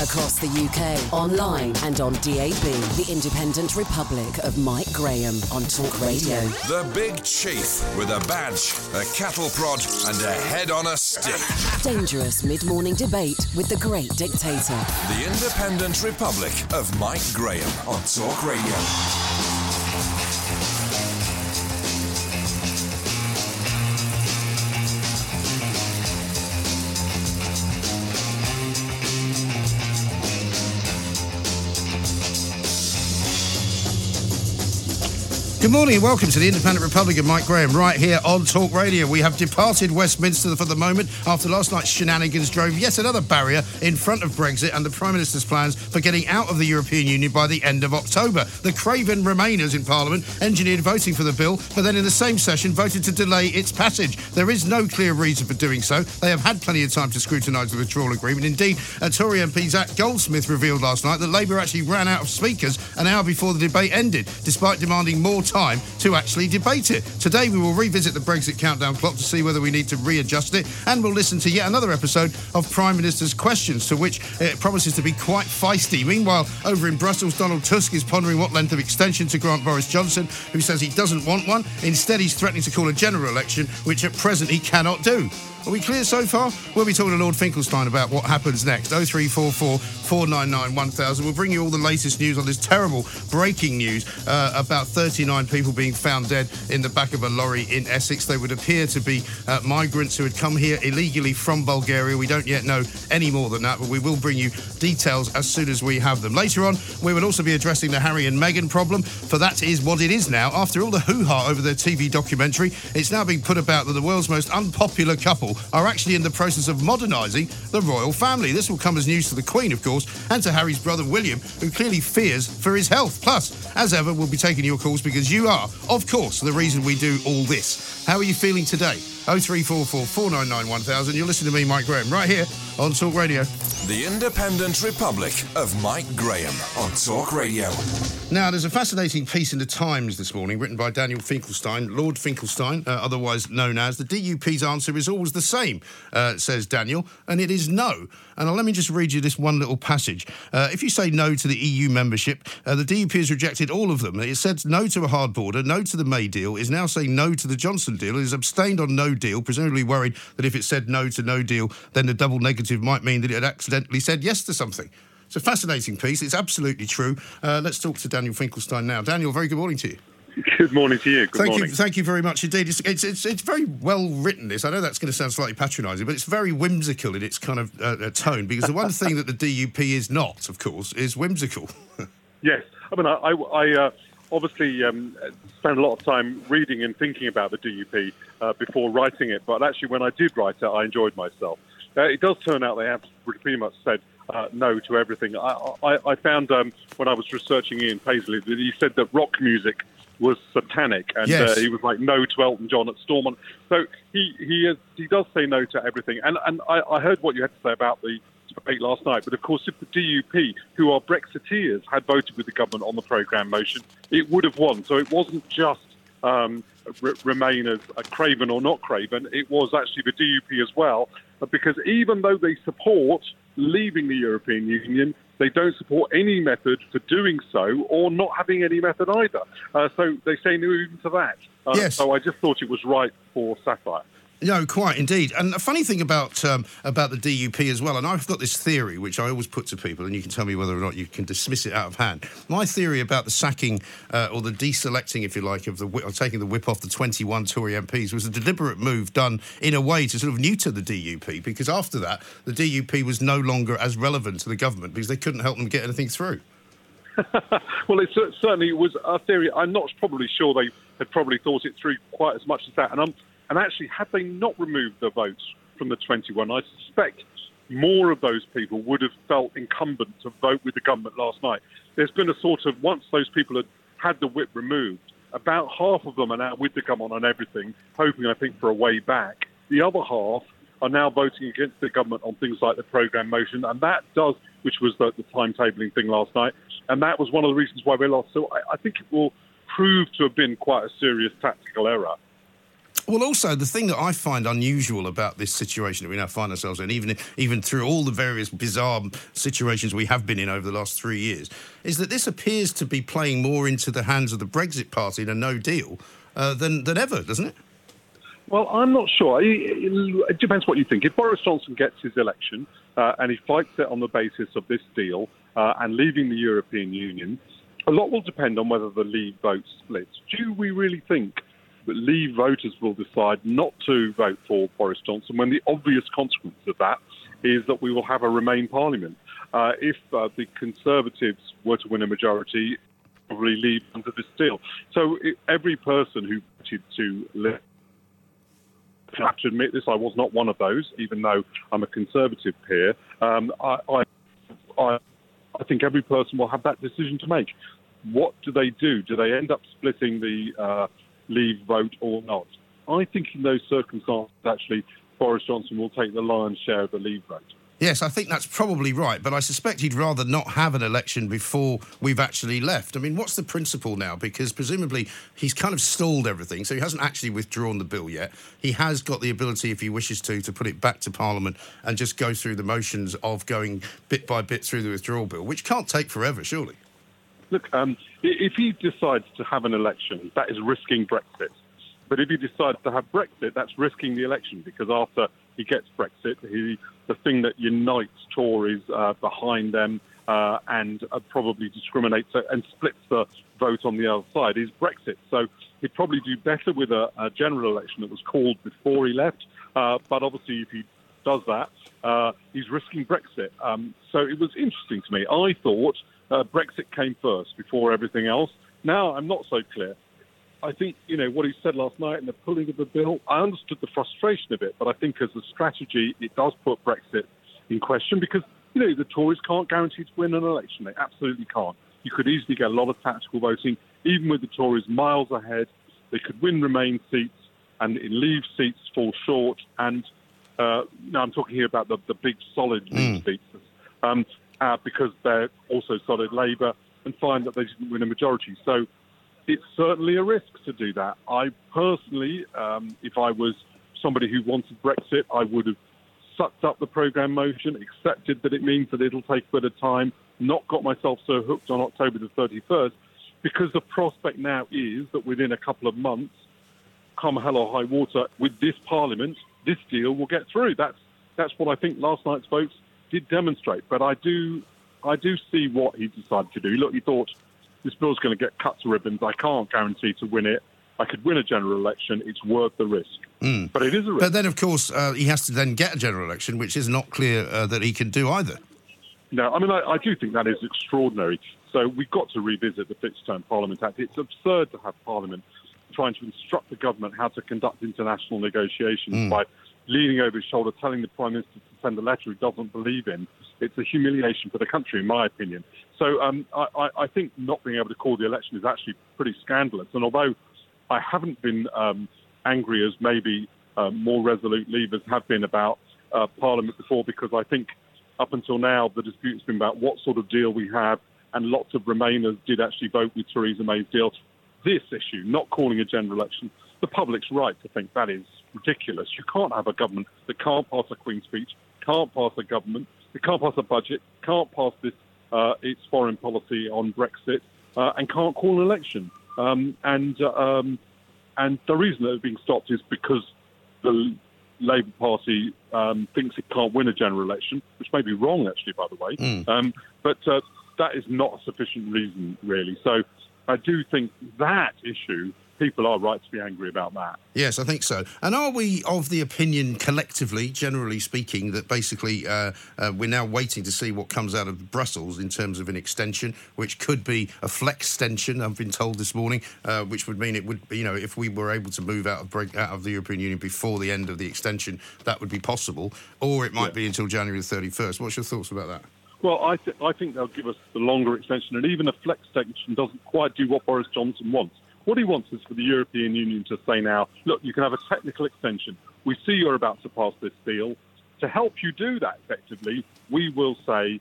Across the UK, online and on DAB, the Independent Republic of Mike Graham on Talk Radio. The Big Chief with a badge, a cattle prod, and a head on a stick. Dangerous mid morning debate with the great dictator. The Independent Republic of Mike Graham on Talk Radio. Good morning and welcome to the Independent Republican, Mike Graham right here on Talk Radio. We have departed Westminster for the moment after last night's shenanigans drove yet another barrier in front of Brexit and the Prime Minister's plans for getting out of the European Union by the end of October. The Craven Remainers in Parliament engineered voting for the bill, but then in the same session voted to delay its passage. There is no clear reason for doing so. They have had plenty of time to scrutinise the withdrawal agreement. Indeed, a Tory MP Zac Goldsmith revealed last night that Labour actually ran out of speakers an hour before the debate ended, despite demanding more time to actually debate it. Today, we will revisit the Brexit countdown clock to see whether we need to readjust it, and we'll listen to yet another episode of Prime Minister's Questions, to which it promises to be quite feisty. Meanwhile, over in Brussels, Donald Tusk is pondering what length of extension to grant Boris Johnson, who says he doesn't want one. Instead, he's threatening to call a general election, which at present he cannot do. Are we clear so far? We'll be talking to Lord Finkelstein about what happens next. 0344 499 1000. We'll bring you all the latest news on this terrible breaking news uh, about 39 people being found dead in the back of a lorry in Essex. They would appear to be uh, migrants who had come here illegally from Bulgaria. We don't yet know any more than that, but we will bring you details as soon as we have them. Later on, we will also be addressing the Harry and Meghan problem, for that is what it is now. After all the hoo ha over their TV documentary, it's now being put about that the world's most unpopular couple are actually in the process of modernising the royal family. This will come as news to the Queen, of course, and to Harry's brother William, who clearly fears for his health. Plus, as ever, we'll be taking your calls because you are, of course, the reason we do all this. How are you feeling today? 0344 499 1000. You're listening to me, Mike Graham, right here on Talk Radio. The Independent Republic of Mike Graham on Talk Radio. Now, there's a fascinating piece in the Times this morning written by Daniel Finkelstein, Lord Finkelstein, uh, otherwise known as the DUP's answer is always the same, uh, says Daniel, and it is no. And let me just read you this one little passage. Uh, if you say no to the EU membership, uh, the DUP has rejected all of them. It said no to a hard border, no to the May deal, is now saying no to the Johnson deal, it has abstained on no deal, presumably worried that if it said no to no deal, then the double negative might mean that it had accidentally said yes to something. It's a fascinating piece. It's absolutely true. Uh, let's talk to Daniel Finkelstein now. Daniel, very good morning to you. Good morning to you. Good thank morning. you, thank you very much indeed. It's, it's, it's, it's very well written. This I know that's going to sound slightly patronising, but it's very whimsical in its kind of uh, uh, tone. Because the one thing that the DUP is not, of course, is whimsical. yes, I mean, I, I, I uh, obviously um, spent a lot of time reading and thinking about the DUP uh, before writing it, but actually, when I did write it, I enjoyed myself. Uh, it does turn out they have pretty much said uh, no to everything. I, I, I found um, when I was researching Ian Paisley that he said that rock music was satanic, and Yes. uh, he was like no to Elton John at Stormont. So he he is, he does say no to everything. And and I, I heard what you had to say about the debate last night, but of course, if the DUP, who are Brexiteers, had voted with the government on the programme motion, it would have won. So it wasn't just um, remain as a Craven or not Craven. It was actually the DUP as well, because even though they support leaving the European Union, they don't support any method for doing so, or not having any method either. Uh, so they say no even to that. Uh, Yes. So I just thought it was right for satire. No, quite indeed. And a funny thing about um, about the DUP as well, and I've got this theory which I always put to people, and you can tell me whether or not you can dismiss it out of hand. My theory about the sacking uh, or the deselecting, if you like, of the or taking the whip off the 21 Tory MPs was a deliberate move done in a way to sort of neuter the DUP, because after that the DUP was no longer as relevant to the government because they couldn't help them get anything through. well, it certainly was a theory. I'm not probably sure they had probably thought it through quite as much as that, and I'm and actually, had they not removed the votes from the 21, I suspect more of those people would have felt incumbent to vote with the government last night. There's been a sort of, once those people had had the whip removed, about half of them are now with the government on everything, hoping, I think, for a way back. The other half are now voting against the government on things like the programme motion, and that does, which was the, the timetabling thing last night, and that was one of the reasons why we lost. So I, I think it will prove to have been quite a serious tactical error. Well, also the thing that I find unusual about this situation that we now find ourselves in, even even through all the various bizarre situations we have been in over the last three years, is that this appears to be playing more into the hands of the Brexit Party in a No Deal uh, than than ever, doesn't it? Well, I'm not sure. It, depends what you think. If Boris Johnson gets his election uh, and he fights it on the basis of this deal uh, and leaving the European Union, a lot will depend on whether the Leave vote splits. Do we really think but Leave voters will decide not to vote for Boris Johnson when the obvious consequence of that is that we will have a Remain Parliament. Uh, if uh, the Conservatives were to win a majority, probably leave under this deal. So it, every person who voted to Leave I have to admit this, I was not one of those, even though I'm a Conservative peer. Um, I, I, I, think every person will have that decision to make. What do they do? Do they end up splitting the uh, leave vote or not. I think in those circumstances, actually, Boris Johnson will take the lion's share of the leave vote. Yes, I think that's probably right, but I suspect he'd rather not have an election before we've actually left. I mean, what's the principle now? Because presumably he's kind of stalled everything, so he hasn't actually withdrawn the bill yet. He has got the ability, if he wishes to, to put it back to Parliament and just go through the motions of going bit by bit through the withdrawal bill, which can't take forever, surely. Look, um, if he decides to have an election, that is risking Brexit. But if he decides to have Brexit, that's risking the election because after he gets Brexit, he, the thing that unites Tories uh, behind them uh, and uh, probably discriminates and splits the vote on the other side is Brexit. So he'd probably do better with a, a general election that was called before he left. Uh, but obviously, if he does that, uh, he's risking Brexit. Um, so it was interesting to me. I thought uh, Brexit came first before everything else. Now I'm not so clear. I think, you know, what he said last night in the pulling of the bill, I understood the frustration of it, but I think as a strategy, it does put Brexit in question because, you know, the Tories can't guarantee to win an election. They absolutely can't. You could easily get a lot of tactical voting, even with the Tories miles ahead. They could win Remain seats and leave seats fall short. And uh, now I'm talking here about the, the big solid mm. seats. Um, uh, because they're also solid Labour and find that they didn't win a majority. So it's certainly a risk to do that. I personally, um, if I was somebody who wanted Brexit, I would have sucked up the programme motion, accepted that it means that it'll take a bit of time, not got myself so hooked on October the 31st, because the prospect now is that within a couple of months, come hell or high water, with this Parliament, this deal will get through. That's that's what I think last night's votes did demonstrate. But I do, I do see what he decided to do. Look, he thought this bill's going to get cut to ribbons. I can't guarantee to win it. I could win a general election. It's worth the risk. Mm. But it is a risk. But then, of course, uh, he has to then get a general election, which is not clear uh, that he can do either. No, I mean, I, I, do think that is extraordinary. So we've got to revisit the Fixed Term Parliament Act. It's absurd to have Parliament trying to instruct the government how to conduct international negotiations mm. by leaning over his shoulder, telling the Prime Minister to send a letter he doesn't believe in. It's a humiliation for the country, in my opinion. So um, I, I, think not being able to call the election is actually pretty scandalous. And although I haven't been um, angry as maybe uh, more resolute leavers have been about uh, Parliament before, because I think up until now the dispute's been about what sort of deal we have, and lots of Remainers did actually vote with Theresa May's deal. This issue, not calling a general election, the public's right to think that is ridiculous. You can't have a government that can't pass a Queen's speech, can't pass a government, that can't pass a budget, can't pass this uh, its foreign policy on Brexit, uh, and can't call an election. Um, and uh, um, and the reason that it's being stopped is because the Labour Party um, thinks it can't win a general election, which may be wrong, actually, by the way. Mm. Um, but uh, that is not a sufficient reason, really. So I do think that issue, people are right to be angry about that. Yes, I think so. And are we of the opinion, collectively, generally speaking, that basically uh, uh, we're now waiting to see what comes out of Brussels in terms of an extension, which could be a flex extension? I've been told this morning, uh, which would mean it would, you know, if we were able to move out of break out of the European Union before the end of the extension, that would be possible, or it might Yeah. be until January the thirty-first. What's your thoughts about that? Well, I, th- I think they'll give us the longer extension, and even a flex extension doesn't quite do what Boris Johnson wants. What he wants is for the European Union to say now, look, you can have a technical extension. We see you're about to pass this deal. To help you do that effectively, we will say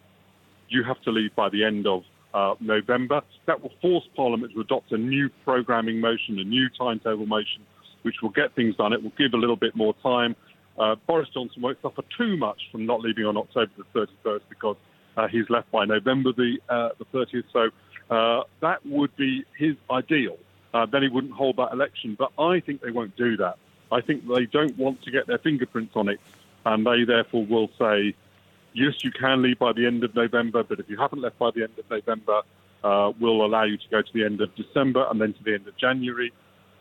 you have to leave by the end of uh, November. That will force Parliament to adopt a new programming motion, a new timetable motion, which will get things done. It will give a little bit more time. Uh, Boris Johnson won't suffer too much from not leaving on October the 31st because uh, he's left by November the uh, the 30th. So uh, that would be his ideal. Uh, then he wouldn't hold that election. But I think they won't do that. I think they don't want to get their fingerprints on it, and they therefore will say, yes, you can leave by the end of November, but if you haven't left by the end of November, uh, we'll allow you to go to the end of December and then to the end of January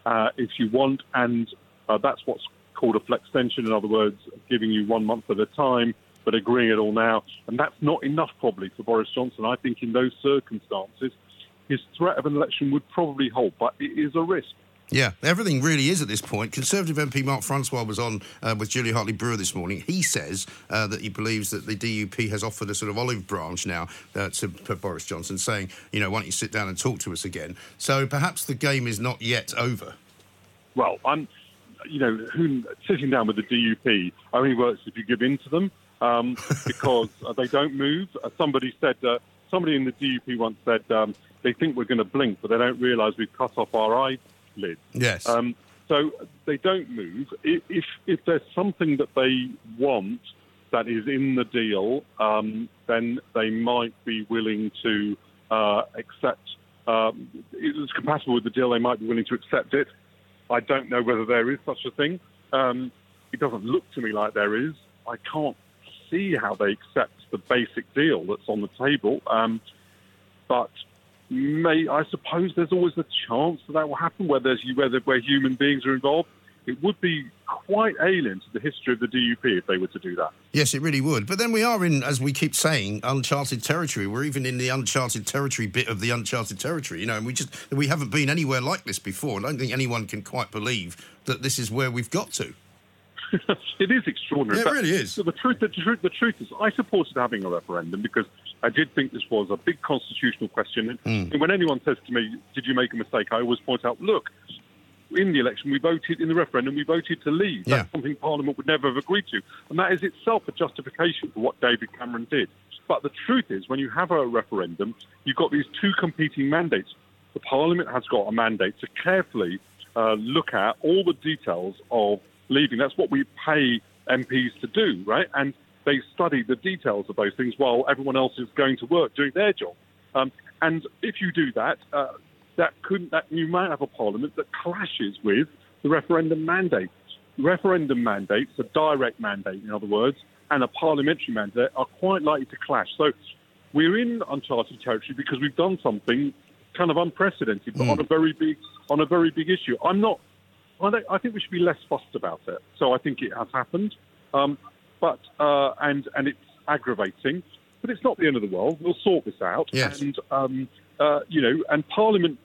uh, if you want. And uh, that's what's called a flex extension. In other words, giving you one month at a time, but agreeing it all now. And that's not enough, probably, for Boris Johnson. I think in those circumstances, his threat of an election would probably hold, but it is a risk. Yeah, everything really is at this point. Conservative MP Mark Francois was on uh, with Julia Hartley Brewer this morning. He says uh, that he believes that the DUP has offered a sort of olive branch now uh, to, to Boris Johnson, saying, you know, why don't you sit down and talk to us again? So perhaps the game is not yet over. Well, I'm, you know, who, sitting down with the DUP only works if you give in to them um, because uh, they don't move. Uh, somebody said, uh, somebody in the DUP once said um, they think we're going to blink, but they don't realise we've cut off our eyelids. Yes. Um, so they don't move. If if there's something that they want that is in the deal, um, then they might be willing to uh, accept. Um, it is compatible with the deal. They might be willing to accept it. I don't know whether there is such a thing. Um, it doesn't look to me like there is. I can't see how they accept the basic deal that's on the table. Um, but may I suppose there's always a chance that that will happen where there's whether where human beings are involved. It would be quite alien to the history of the DUP if they were to do that. Yes, it really would. But then we are in, as we keep saying, uncharted territory. We're even in the uncharted territory bit of the uncharted territory, you know, and we just we haven't been anywhere like this before. I don't think anyone can quite believe that this is where we've got to. it is extraordinary. Yeah, it really is. The truth, the truth, the truth is, I supported having a referendum because I did think this was a big constitutional question. And Hmm. and when anyone says to me, "Did you make a mistake?" I always point out, "Look, in the election, we voted in the referendum, we voted to leave. Yeah. That's something Parliament would never have agreed to, and that is itself a justification for what David Cameron did." But the truth is, when you have a referendum, you've got these two competing mandates. The Parliament has got a mandate to carefully uh, look at all the details of leaving. That's what we pay MPs to do, right? And they study the details of those things while everyone else is going to work doing their job. Um, and if you do that, uh, that couldn't that you might have a parliament that clashes with the referendum mandate. Referendum mandates, a direct mandate, in other words, and a parliamentary mandate are quite likely to clash. So we're in uncharted territory because we've done something kind of unprecedented, but on a very big on a very big issue. I'm not. I, I think we should be less fussed about it. So I think it has happened, um, but uh, and and it's aggravating, but it's not the end of the world. We'll sort this out. Yes. And um, uh, you know, and Parliament,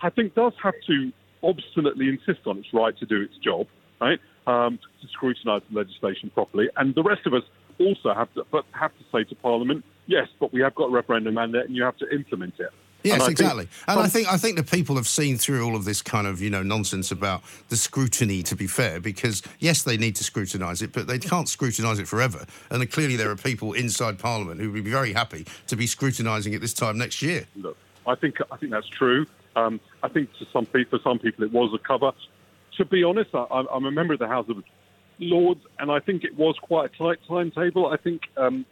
I think, does have to obstinately insist on its right to do its job, right? Um, to scrutinise the legislation properly, and the rest of us also have to, but have to say to Parliament, yes, but we have got a referendum mandate, and you have to implement it. Yes, And I think exactly. and I think I think that people have seen through all of this kind of you know nonsense about the scrutiny. To be fair, because yes, they need to scrutinise it, but they can't scrutinise it forever. And clearly, there are people inside Parliament who would be very happy to be scrutinising it this time next year. look, I think I think that's true. Um, I think to some people, for some people, it was a cover. To be honest, I, I'm I'm a member of the House of Lords, and I think it was quite a tight timetable. I think um,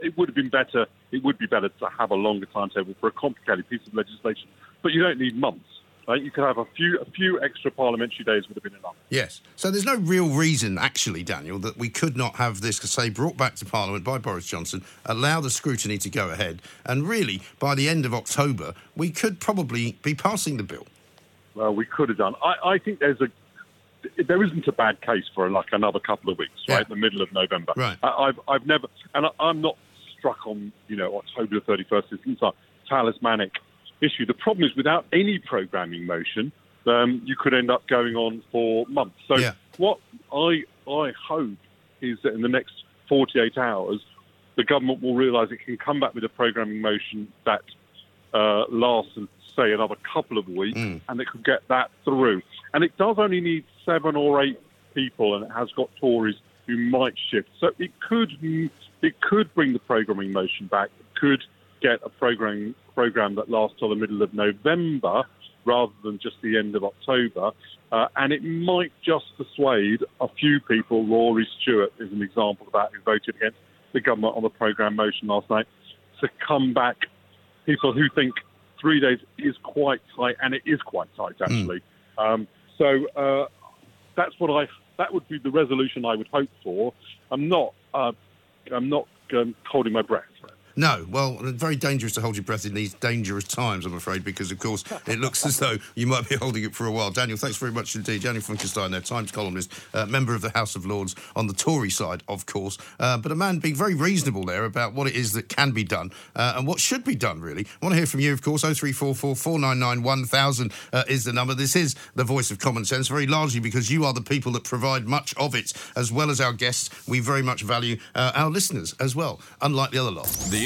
it would have been better. It would be better to have a longer timetable for a complicated piece of legislation, but you don't need months. Uh, you could have a few a few extra parliamentary days would have been enough. Yes. So there's no real reason, actually, Daniel, that we could not have this, say, brought back to Parliament by Boris Johnson, allow the scrutiny to go ahead, and really, by the end of October, we could probably be passing the bill. Well, we could have done. I, I think there's a there isn't a bad case for like another couple of weeks, Yeah. right? In the middle of November. Right. I, I've I've never, and I, I'm not struck on you know October the 31st is some talismanic issue. The problem is without any programming motion, um, you could end up going on for months. So Yeah. what I I hope is that in the next 48 hours, the government will realise it can come back with a programming motion that uh, lasts, say, another couple of weeks, and it could get that through. And it does only need seven or eight people, and it has got Tories who might shift. So it could it could bring the programming motion back. It could get a program program that lasts till the middle of November rather than just the end of October. Uh, and it might just persuade a few people, Rory Stewart is an example of that, who voted against the government on the programme motion last night, to come back. People who think three days is quite tight, and it is quite tight, actually. Um, so uh, that's what I. That would be the resolution I would hope for. I'm not. Uh, I'm not um, holding my breath. No, well, very dangerous to hold your breath in these dangerous times, I'm afraid, because, of course, it looks as though you might be holding it for a while. Daniel, thanks very much indeed. Daniel Finkelstein, there, Times columnist, uh, member of the House of Lords on the Tory side, of course, uh, but a man being very reasonable there about what it is that can be done uh, and what should be done, really. I want to hear from you, of course. 0344 499 1000 uh, is the number. This is the voice of common sense, very largely because you are the people that provide much of it, as well as our guests. We very much value uh, our listeners as well, unlike the other lot. The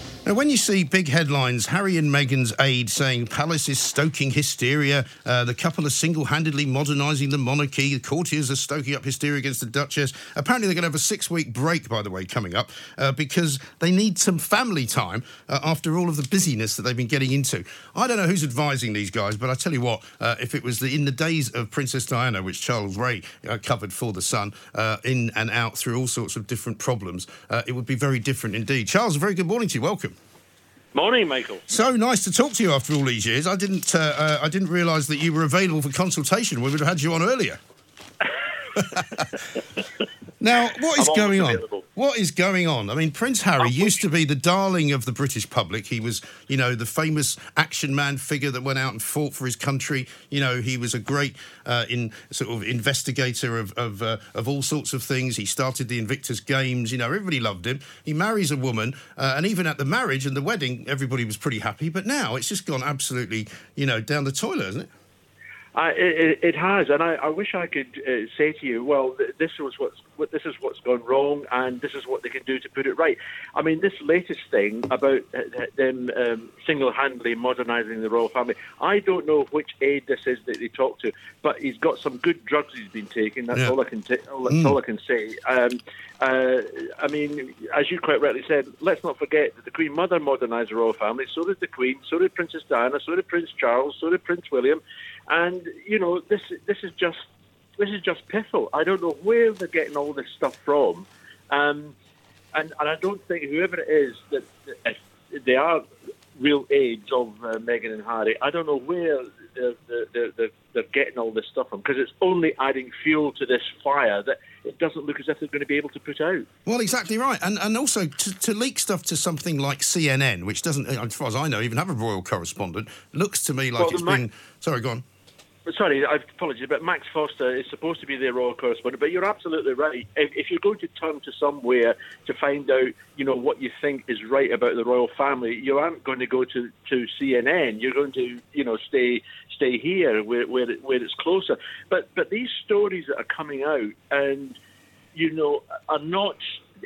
Now, when you see big headlines, Harry and Meghan's aide saying Palace is stoking hysteria, uh, the couple are single handedly modernising the monarchy, the courtiers are stoking up hysteria against the Duchess. Apparently, they're going to have a six week break, by the way, coming up uh, because they need some family time uh, after all of the busyness that they've been getting into. I don't know who's advising these guys, but I tell you what, uh, if it was the, in the days of Princess Diana, which Charles Rae uh, covered for The Sun, uh, in and out through all sorts of different problems, it would be very different indeed. Charles, a very good morning to you. Welcome. Morning, Michael. So nice to talk to you after all these years. I didn't. Uh, uh, I didn't realise that you were available for consultation. We would have had you on earlier. now, what is I'm going on? available. What is going on? I mean, Prince Harry used to be the darling of the British public. He was, you know, the famous action man figure that went out and fought for his country. You know, he was a great uh, in sort of investigator of of, uh, of all sorts of things. He started the Invictus Games. You know, everybody loved him. He marries a woman, uh, and even at the marriage and the wedding, everybody was pretty happy. But now it's just gone absolutely, you know, down the toilet, isn't it? I, it, it has, and I, I wish I could uh, say to you, well, th- this was what's what, this is what's gone wrong, and this is what they can do to put it right. I mean, this latest thing about uh, them um, single-handedly modernising the royal family. I don't know which aide this is that they talk to, but he's got some good drugs he's been taking. That's Yeah. all I can all, that's all I can say. Um, uh, I mean, as you quite rightly said, let's not forget that the Queen Mother modernised the royal family. So did the Queen. So did Princess Diana. So did Prince Charles. So did Prince William. And you know, this this is just this is just piffle. I don't know where they're getting all this stuff from, um, and and I don't think whoever it is that they are real aides of uh, Meghan and Harry. I don't know where they're, they're, they're, they're getting all this stuff from because it's only adding fuel to this fire that it doesn't look as if they're going to be able to put out. Well, exactly right, and and also to, to leak stuff to something like CNN, which doesn't, as far as I know, even have a royal correspondent, looks to me like Well, it's Ma- been. Sorry, go on. Sorry, I apologize, but Max Foster is supposed to be their royal correspondent. But you're absolutely right. If, if you're going to turn to somewhere to find out, you know, what you think is right about the royal family, you aren't going to go to, to CNN. You're going to, you know, stay stay here where where, it, where it's closer. But but these stories that are coming out and you know are not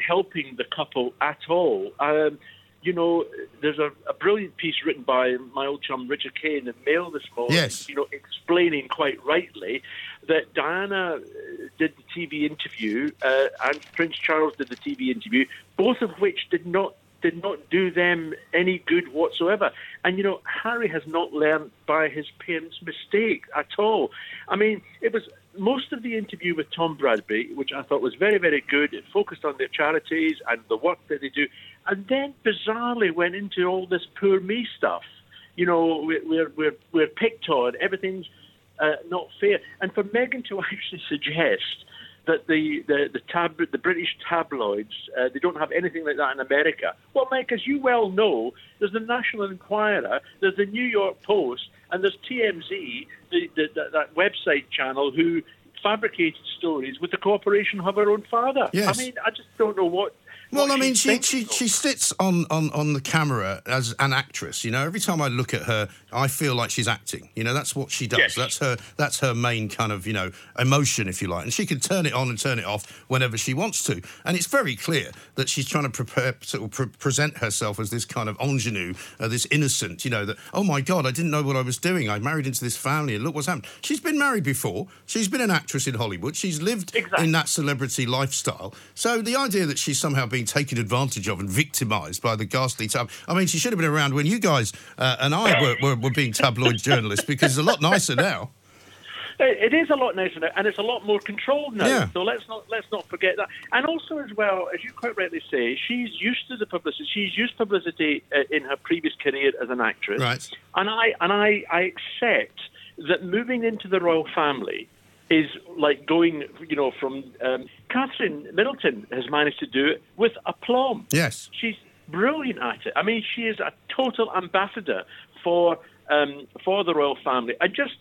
helping the couple at all. Um, you know, there's a, a brilliant piece written by my old chum Richard Kay in the Mail this morning. Yes. You know, explaining quite rightly that Diana uh, did the TV interview uh, and Prince Charles did the TV interview, both of which did not did not do them any good whatsoever. And you know, Harry has not learned by his parents' mistake at all. I mean, it was most of the interview with Tom Bradby, which I thought was very, very good. It focused on their charities and the work that they do. And then bizarrely went into all this poor me stuff. You know, we're we're we're, we're picked on. Everything's uh, not fair. And for Meghan to actually suggest that the the the, tab, the British tabloids uh, they don't have anything like that in America. Well, Mike, as you well know, there's the National Enquirer, there's the New York Post, and there's TMZ, the, the, the, that website channel who fabricated stories with the cooperation of her own father. Yes. I mean, I just don't know what. Well, I mean, she, she she sits on, on, on the camera as an actress. You know, every time I look at her, I feel like she's acting. You know, that's what she does. Yes. That's her. That's her main kind of you know emotion, if you like. And she can turn it on and turn it off whenever she wants to. And it's very clear that she's trying to prepare, sort of pre- present herself as this kind of ingenue, uh, this innocent. You know, that oh my god, I didn't know what I was doing. I married into this family, and look what's happened. She's been married before. She's been an actress in Hollywood. She's lived Exactly. in that celebrity lifestyle. So the idea that she's somehow being taken advantage of and victimised by the ghastly tab. I mean, she should have been around when you guys uh, and I were, were, were being tabloid journalists because it's a lot nicer now. It is a lot nicer now, and it's a lot more controlled now. Yeah. So let's not let's not forget that. And also, as well, as you quite rightly say, she's used to the publicity. She's used publicity uh, in her previous career as an actress. Right. And I and I, I accept that moving into the royal family is like going, you know, from um, Catherine Middleton has managed to do it with aplomb. Yes. She's brilliant at it. I mean, she is a total ambassador for um, for the royal family. I just,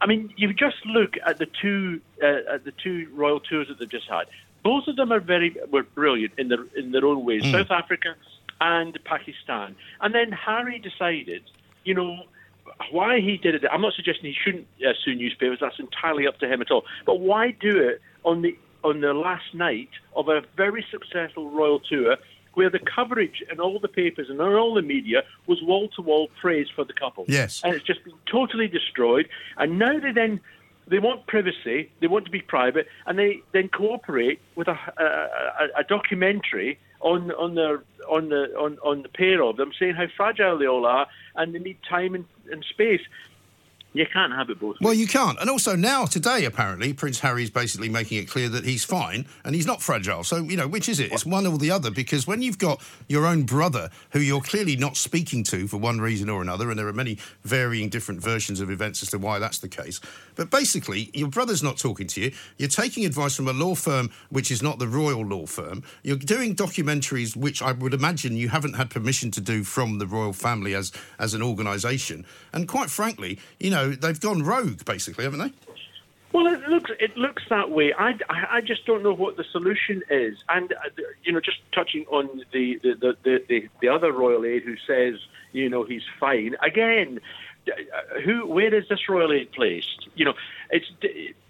I, mean, you just look at the two uh, at the two royal tours that they've just had. Both of them are very were brilliant in their in their own ways. South Africa and Pakistan, and then Harry decided, you know. Why he did it? I'm not suggesting he shouldn't uh, sue newspapers. That's entirely up to him at all. But why do it on the on the last night of a very successful royal tour where the coverage in all the papers and in all the media was wall to wall praise for the couple. Yes. And it's just been totally destroyed. And now they then they want privacy, they want to be private, and they then cooperate with a, a, a, a documentary on on their on the on, on the pair of them, saying how fragile they all are, and they need time and, and space. You can't have it both ways. Well, you can't. And also now, today, apparently, Prince Harry's basically making it clear that he's fine and he's not fragile. So, you know, which is it? It's one or the other because when you've got your own brother who you're clearly not speaking to for one reason or another, and there are many varying different versions of events as to why that's the case. But basically, your brother's not talking to you. You're taking advice from a law firm which is not the royal law firm. You're doing documentaries which I would imagine you haven't had permission to do from the royal family as, as an organisation. And quite frankly, you know, they've gone rogue, basically, haven't they? Well, it looks it looks that way. I, I, just don't know what the solution is. And uh, you know, just touching on the the, the, the, the, the other royal aide who says you know he's fine again. uh, Who? Where is this royal aide placed? You know, it's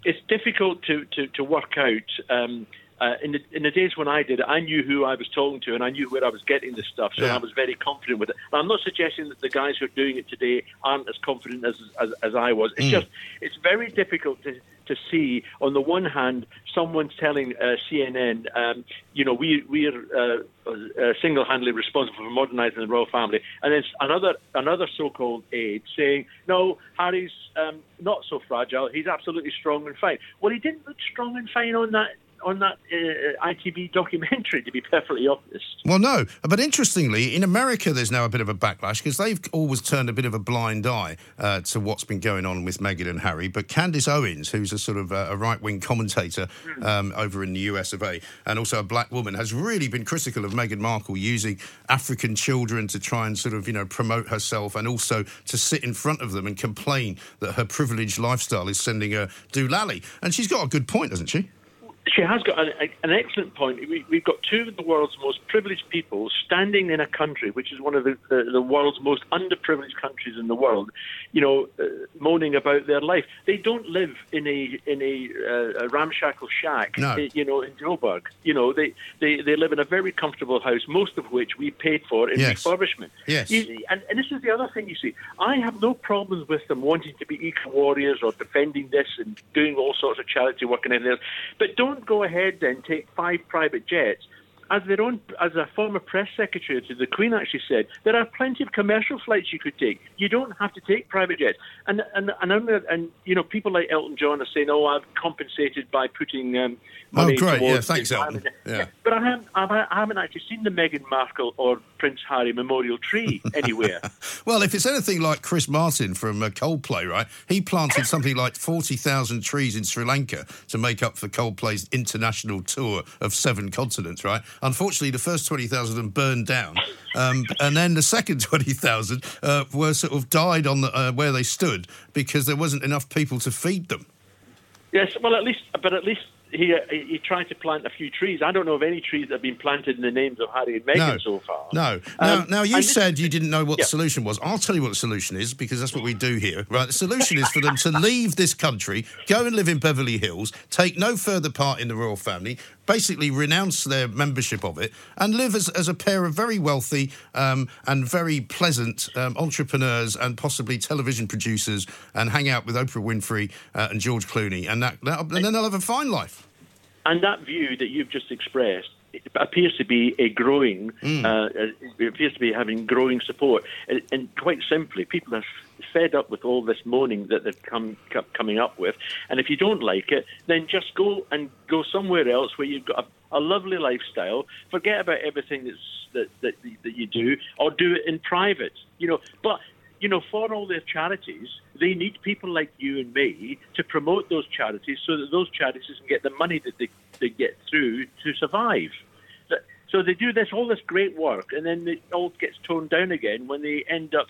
it's difficult to to, to work out. Um, uh, in the in the days when I did it, I knew who I was talking to and I knew where I was getting this stuff, so Yeah. I was very confident with it. And I'm not suggesting that the guys who are doing it today aren't as confident as as, as I was. It's just it's very difficult to to see. On the one hand, someone's telling uh, CNN, um, you know, we we are uh, uh, single-handedly responsible for modernising the royal family, and then another another so-called aide saying, no, Harry's um, not so fragile. He's absolutely strong and fine. Well, he didn't look strong and fine on that on that uh, ITV documentary, to be perfectly honest. Well, no. But interestingly, in America, there's now a bit of a backlash because they've always turned a bit of a blind eye uh, to what's been going on with Meghan and Harry. But Candace Owens, who's a sort of uh, a right wing commentator um, over in the US of A, and also a black woman, has really been critical of Meghan Markle using African children to try and sort of, you know, promote herself and also to sit in front of them and complain that her privileged lifestyle is sending her doolally. And she's got a good point, hasn't she? She has got an, an excellent point. We, we've got two of the world's most privileged people standing in a country which is one of the, the, the world's most underprivileged countries in the world, you know, uh, moaning about their life. They don't live in a in a, uh, a ramshackle shack, No. uh, you know, in Joburg. You know, they, they, they live in a very comfortable house, most of which we paid for in Yes. refurbishment. Yes. You- and, and this is the other thing you see. I have no problems with them wanting to be eco warriors or defending this and doing all sorts of charity work and everything else. But don't go ahead then take five private jets as their own, as a former press secretary to the Queen actually said, there are plenty of commercial flights you could take. You don't have to take private jets. And and and, and, and you know, people like Elton John are saying, "Oh, I've compensated by putting um, money Oh, great. Yeah, thanks, Elton. environment." Yeah. But I haven't, I haven't actually seen the Meghan Markle or Prince Harry memorial tree anywhere. Well, if it's anything like Chris Martin from uh, Coldplay, right? He planted something like 40,000 trees in Sri Lanka to make up for Coldplay's international tour of seven continents, right? Unfortunately, the first 20,000 of them burned down. Um, and then the second 20,000 uh, were sort of died on the, uh, where they stood because there wasn't enough people to feed them. Yes, well, at least, but at least he uh, he he tried to plant a few trees. I don't know of any trees that have been planted in the names of Harry and Meghan No, so far. No. Now, Um, now you said you didn't know what Yeah. the solution was. I'll tell you what the solution is because that's what we do here. Right. The solution is for them to leave this country, go and live in Beverly Hills, take no further part in the royal family, basically renounce their membership of it, and live as, as a pair of very wealthy um, and very pleasant um, entrepreneurs and possibly television producers, and hang out with Oprah Winfrey uh, and George Clooney, and that, that and then they'll have a fine life. And that view that you've just expressed appears to be a growing, Hmm. uh, it appears to be having growing support. And, and quite simply, people are fed up with all this moaning that they've come, co- coming up with. And if you don't like it, then just go and go somewhere else where you've got a, a lovely lifestyle. Forget about everything that's, that, that, that you do, or do it in private. You know, but you know, for all their charities, they need people like you and me to promote those charities so that those charities can get the money that they, they get through to survive. So- So they do this all this great work, and then it all gets toned down again when they end up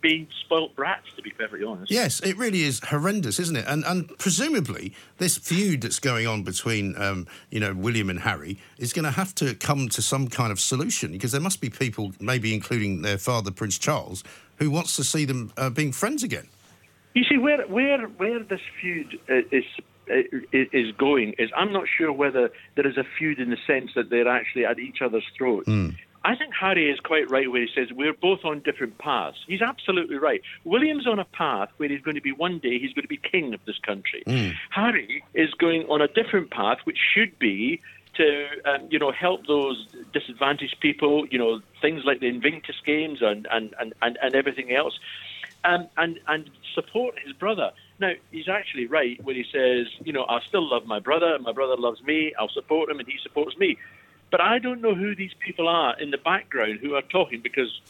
being spoilt brats. To be perfectly honest. Yes, it really is horrendous, isn't it? And and presumably this feud that's going on between um, you know William and Harry is going to have to come to some kind of solution because there must be people, maybe including their father Prince Charles, who wants to see them uh, being friends again. You see, where where where this feud uh, is is going is I'm not sure whether there is a feud in the sense that they're actually at each other's throats. I think Harry is quite right where he says we're both on different paths. He's absolutely right. William's on a path where he's going to be one day he's going to be king of this country. Harry is going on a different path, which should be to um, you know help those disadvantaged people. You know things like the Invictus Games and and, and, and, and everything else um, and and support his brother. Now he's actually right when he says, you know, I still love my brother. and My brother loves me. I'll support him, and he supports me. But I don't know who these people are in the background who are talking because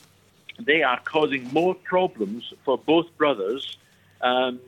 they are causing more problems for both brothers um,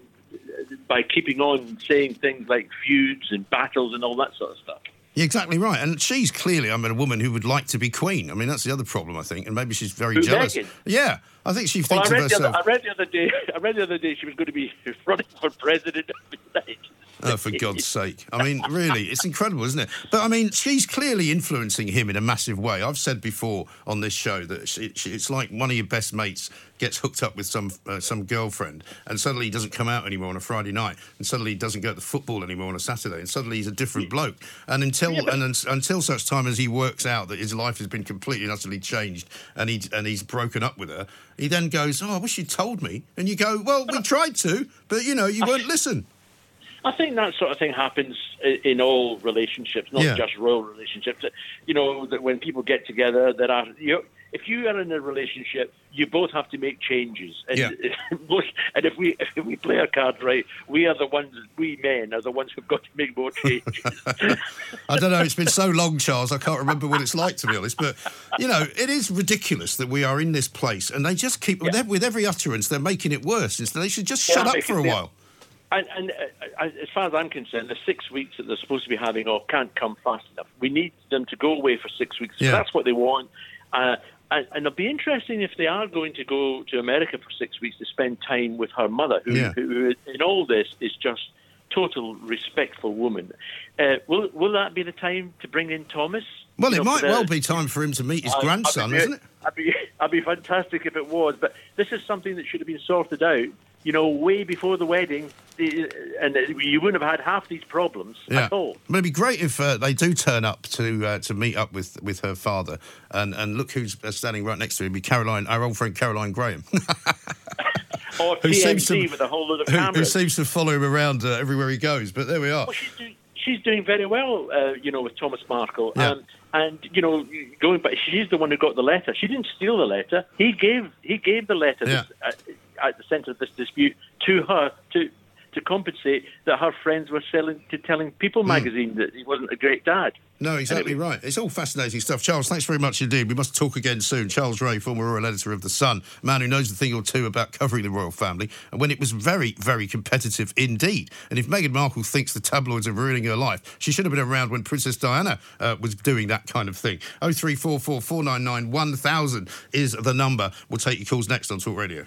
by keeping on saying things like feuds and battles and all that sort of stuff. Yeah, exactly right. And she's clearly, I mean, a woman who would like to be queen. I mean, that's the other problem, I think. And maybe she's very Who, jealous. Meghan? Yeah, I think she Well, I thinks of read, the herself. other, I read the other day. I read the other day she was going to be running for president of the United. Oh, for God's sake. I mean, really, it's incredible, isn't it? But I mean, she's clearly influencing him in a massive way. I've said before on this show that she, she, it's like one of your best mates gets hooked up with some uh, some girlfriend and suddenly he doesn't come out anymore on a Friday night and suddenly he doesn't go to football anymore on a Saturday and suddenly he's a different bloke. And until and un, until such time as he works out that his life has been completely and utterly changed and he and he's broken up with her, he then goes, "Oh, I wish you'd told me." And you go, "Well, we tried to, but you know, you won't listen." I think that sort of thing happens in all relationships, not Yeah. just royal relationships. You know, that when people get together, there are you know, if you are in a relationship, you both have to make changes. And, Yeah. and if we if we play our cards right, we are the ones, we men are the ones who've got to make more changes. I don't know. It's been so long, Charles. I can't remember what it's like to be honest. But you know, it is ridiculous that we are in this place, and they just keep with, Yeah. with every utterance. They're making it worse. Instead, they should just Yeah, shut up for a while. And, and uh, as far as I'm concerned, the six weeks that they're supposed to be having off can't come fast enough. We need them to go away for six weeks. Yeah. That's what they want. Uh, and, and it'll be interesting if they are going to go to America for six weeks to spend time with her mother, who, Yeah. who in all this is just total respectful woman. Uh, will will that be the time to bring in Thomas? Well, You it know, might well be time for him to meet his I- I'd grandson, be- isn't it? I'd be, I'd be fantastic if it was, but this is something that should have been sorted out, you know, way before the wedding, and you wouldn't have had half these problems Yeah, at all. but it'd be great if uh, they do turn up to uh, to meet up with, with her father, and, and look who's uh, standing right next to him. Be Caroline, our old friend Caroline Graham, Or Who seems to- with a whole lot of who, who seems to follow him around uh, everywhere he goes. But there we are. Well, she's, do, she's doing very well, uh, you know, with Thomas Markle. Yeah. And, and you know, going back, she's the one who got the letter. She didn't steal the letter. He gave he gave the letter Yeah. At, the centre of this dispute to her to to compensate that her friends were selling to telling People magazine that he wasn't a great dad. No, exactly right. It's all fascinating stuff. Charles, thanks very much indeed. We must talk again soon. Charles Rae, former royal editor of The Sun, a man who knows a thing or two about covering the royal family, and when it was very, very competitive indeed. And if Meghan Markle thinks the tabloids are ruining her life, she should have been around when Princess Diana uh, was doing that kind of thing. 0344 499 1000 is the number. We'll take your calls next on Talk Radio.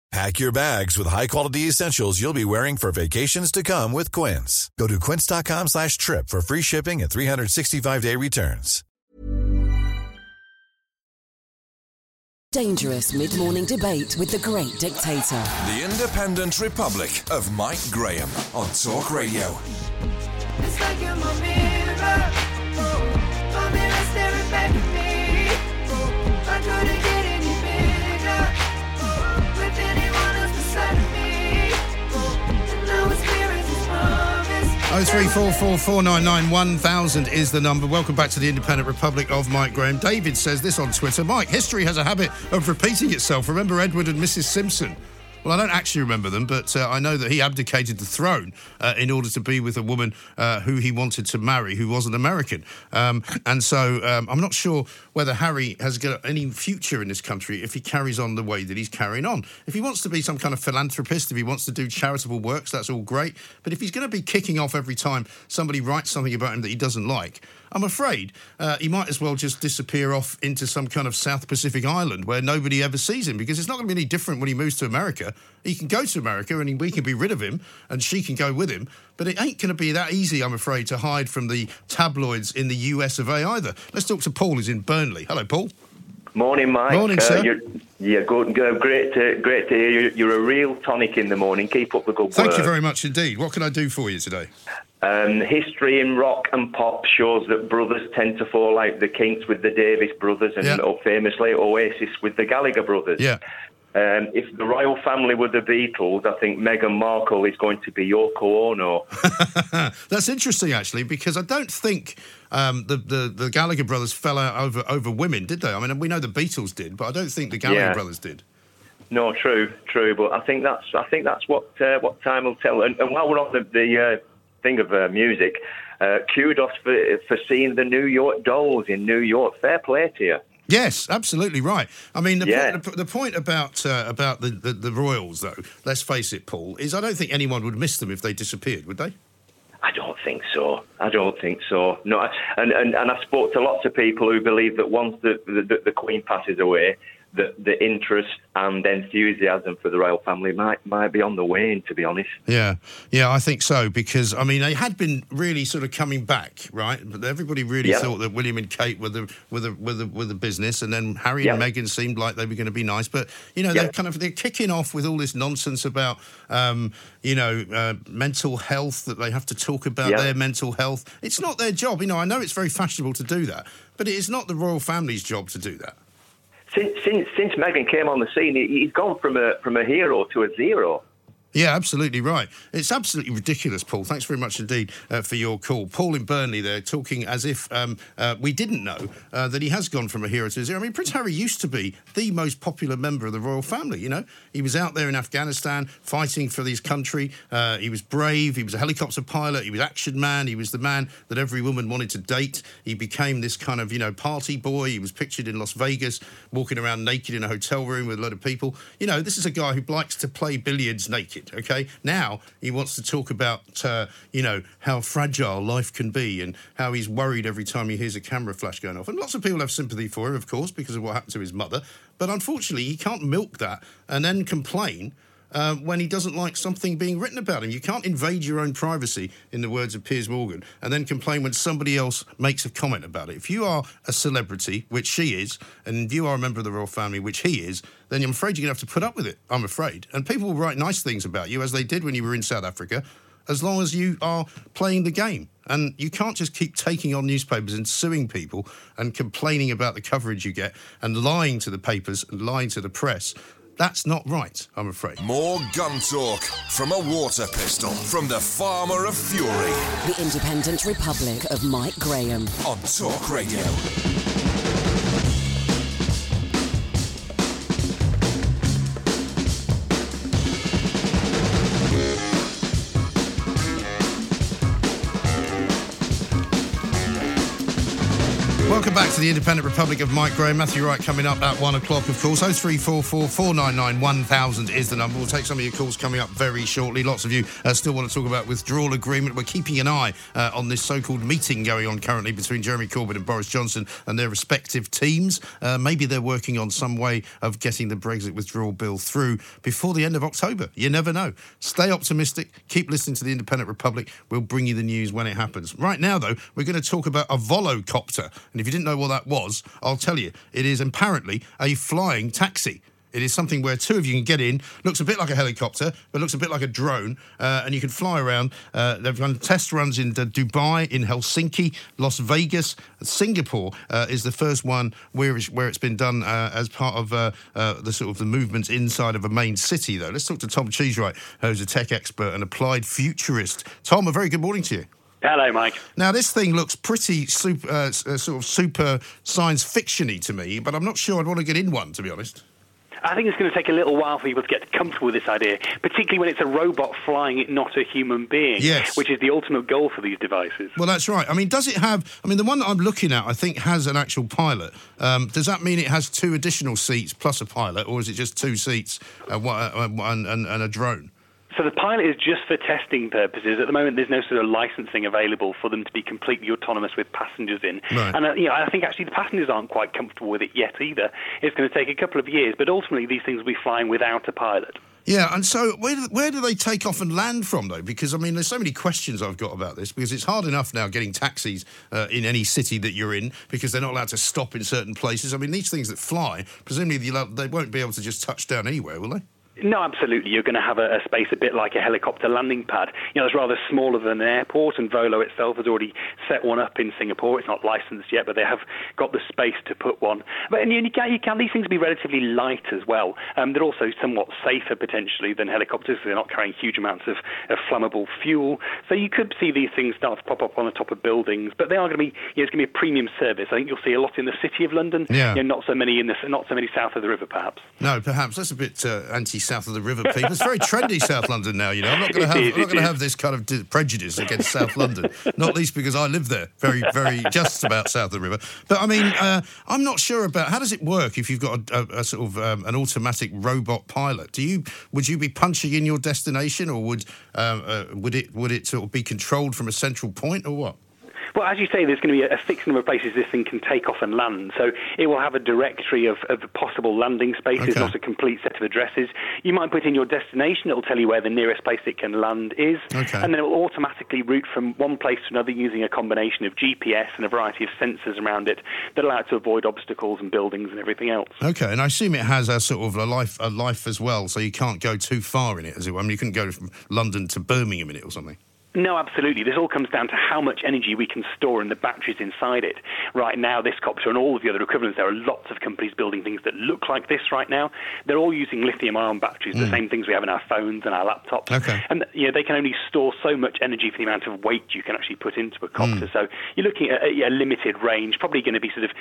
Pack your bags with high-quality essentials you'll be wearing for vacations to come with Quince. Go to quince.com slash trip for free shipping and 365-day returns. Dangerous mid-morning debate with the great dictator. The Independent Republic of Mike Graham on Talk Radio. 03444991000 is the number. Welcome back to the Independent Republic of Mike Graham. David says this on Twitter. Mike, history has a habit of repeating itself. Remember Edward and Mrs. Simpson? Well, I don't actually remember them, but uh, I know that he abdicated the throne uh, in order to be with a woman uh, who he wanted to marry, who was an American. Um, and so um, I'm not sure whether Harry has got any future in this country if he carries on the way that he's carrying on. If he wants to be some kind of philanthropist, if he wants to do charitable works, that's all great. But if he's going to be kicking off every time somebody writes something about him that he doesn't like, I'm afraid uh, he might as well just disappear off into some kind of South Pacific island where nobody ever sees him because it's not going to be any different when he moves to America. He can go to America and we can be rid of him and she can go with him. But it ain't going to be that easy, I'm afraid, to hide from the tabloids in the US of A either. Let's talk to Paul, who's in Burnley. Hello, Paul. Morning, Mike. Morning, Uh, sir. You're, yeah, good, good, great, to, great to hear you. You're a real tonic in the morning. Keep up the good Thank work. Thank you very much indeed. What can I do for you today? Um, history in rock and pop shows that brothers tend to fall out. The Kinks with the Davis brothers, and Yeah. famously Oasis with the Gallagher brothers. Yeah. Um, if the royal family were the Beatles, I think Meghan Markle is going to be Yoko Ono. That's interesting, actually, because I don't think um, the, the the Gallagher brothers fell out over over women, did they? I mean, we know the Beatles did, but I don't think the Gallagher Yeah. brothers did. No, true, true. But I think that's I think that's what uh, what time will tell. And, and while we're on the, the uh, thing of uh, music, uh, kudos for for seeing the New York Dolls in New York. Fair play to you. Yes, absolutely right. I mean, the, Yeah. point, the, the point about uh, about the, the, the Royals, though, let's face it, Paul, is I don't think anyone would miss them if they disappeared, would they? I don't think so. I don't think so. No, I- and and, and I spoke to lots of people who believe that once the the, the Queen passes away, that the interest and enthusiasm for the royal family might might be on the wane. To be honest. Yeah, yeah, I think so because I mean they had been really sort of coming back, right? But everybody really Yeah. thought that William and Kate were the were the were the, were the business, and then Harry and Yeah. Meghan seemed like they were going to be nice, but you know Yeah. they're kind of they're kicking off with all this nonsense about um, you know uh, mental health that they have to talk about their mental health. It's not their job, you know. I know it's very fashionable to do that, but it is not the royal family's job to do that. Since since since Meghan came on the scene, he, he's gone from a from a hero to a zero. Yeah, absolutely right. It's absolutely ridiculous, Paul. Thanks very much indeed uh, for your call. Paul in Burnley there talking as if um, uh, we didn't know uh, that he has gone from a hero to a zero. I mean, Prince Harry used to be the most popular member of the royal family, you know. He was out there in Afghanistan fighting for his country. Uh, he was brave. He was a helicopter pilot. He was action man. He was the man that every woman wanted to date. He became this kind of, you know, party boy. He was pictured in Las Vegas walking around naked in a hotel room with a lot of people. You know, this is a guy who likes to play billiards naked. Okay, now he wants to talk about uh, you know how fragile life can be and how he's worried every time he hears a camera flash going off. And lots of people have sympathy for him, of course, because of what happened to his mother. But unfortunately, he can't milk that and then complain. Uh, when he doesn't like something being written about him. You can't invade your own privacy, in the words of Piers Morgan, and then complain when somebody else makes a comment about it. If you are a celebrity, which she is, and you are a member of the royal family, which he is, then I'm afraid you're going to have to put up with it. I'm afraid. And people will write nice things about you, as they did when you were in South Africa, as long as you are playing the game. And you can't just keep taking on newspapers and suing people and complaining about the coverage you get and lying to the papers and lying to the press. That's not right, I'm afraid. More gun talk from a water pistol from the farmer of fury The Independent Republic of Mike Graham. on Talk Radio. The Independent Republic of Mike Graham. Matthew Wright coming up at one o'clock, of course. 0344 499 1000 is the number. We'll take some of your calls coming up very shortly. Lots of you uh, still want to talk about withdrawal agreement. We're keeping an eye uh, on this so called meeting going on currently between Jeremy Corbyn and Boris Johnson and their respective teams. Uh, maybe they're working on some way of getting the Brexit withdrawal bill through before the end of October. You never know. Stay optimistic. Keep listening to the Independent Republic. We'll bring you the news when it happens. Right now, though, we're going to talk about a Volocopter. And if you didn't know what that was, I'll tell you. It is apparently a flying taxi. It is something where two of you can get in. Looks a bit like a helicopter, but looks a bit like a drone, uh, and you can fly around. Uh, they've done test runs in Dubai, in Helsinki, Las Vegas, Singapore uh, is the first one where it's, where it's been done uh, as part of uh, uh, the sort of the movements inside of a main city. Though, let's talk to Tom Cheesewright, who's a tech expert and applied futurist. Tom, a very good morning to you. Hello, Mike. Now, this thing looks pretty super, uh, uh, sort of super science fictiony to me, but I'm not sure I'd want to get in one, to be honest. I think it's going to take a little while for people to get comfortable with this idea, particularly when it's a robot flying it, not a human being, Yes. which is the ultimate goal for these devices. Well, that's right. I mean, does it have? I mean, the one that I'm looking at, I think, has an actual pilot. Um, does that mean it has two additional seats plus a pilot, or is it just two seats uh, one, uh, and, and a drone? So the pilot is just for testing purposes. At the moment, there's no sort of licensing available for them to be completely autonomous with passengers in. Right. And uh, you know, I think actually the passengers aren't quite comfortable with it yet either. It's going to take a couple of years, but ultimately these things will be flying without a pilot. Yeah, and so where do, where do they take off and land from, though? Because I mean, there's so many questions I've got about this. Because it's hard enough now getting taxis uh, in any city that you're in because they're not allowed to stop in certain places. I mean, these things that fly, presumably they won't be able to just touch down anywhere, will they? No, absolutely. You're going to have a, a space a bit like a helicopter landing pad. You know, it's rather smaller than an airport, and Volo itself has already set one up in Singapore. It's not licensed yet, but they have got the space to put one. But and you, you can, you can these things be relatively light as well. Um, they're also somewhat safer potentially than helicopters. Because they're not carrying huge amounts of, of flammable fuel, so you could see these things start to pop up on the top of buildings. But they are going to be, you know, it's going to be a premium service. I think you'll see a lot in the city of London. Yeah. You know, not so many in the not so many south of the river, perhaps. No, perhaps that's a bit uh, anti-south of the river people. It's very trendy South London now. You know, I'm not going to have I'm not going to have this kind of prejudice against South London. Not least because I live there, very very just about south of the river. But I mean, uh, I'm not sure about how does it work if you've got a, a, a sort of um, an automatic robot pilot. Do you would you be punching in your destination, or would um, uh, would it would it sort of be controlled from a central point, or what? Well, as you say, there's going to be a, fixed number of places this thing can take off and land. So it will have a directory of, of possible landing spaces, Okay. not a complete set of addresses. You might put in your destination. It'll tell you where the nearest place it can land is. Okay. And then it will automatically route from one place to another using a combination of GPS and a variety of sensors around it that allow it to avoid obstacles and buildings and everything else. Okay, and I assume it has a sort of a life a life as well, so you can't go too far in it, as it were. I mean, you couldn't go from London to Birmingham in it or something. No, absolutely. This all comes down to how much energy we can store in the batteries inside it. Right now, this copter and all of the other equivalents, there are lots of companies building things that look like this right now. They're all using lithium-ion batteries, the Mm. same things we have in our phones and our laptops. Okay. And you know, they can only store so much energy for the amount of weight you can actually put into a copter. Mm. So you're looking at a, a limited range, probably going to be sort of,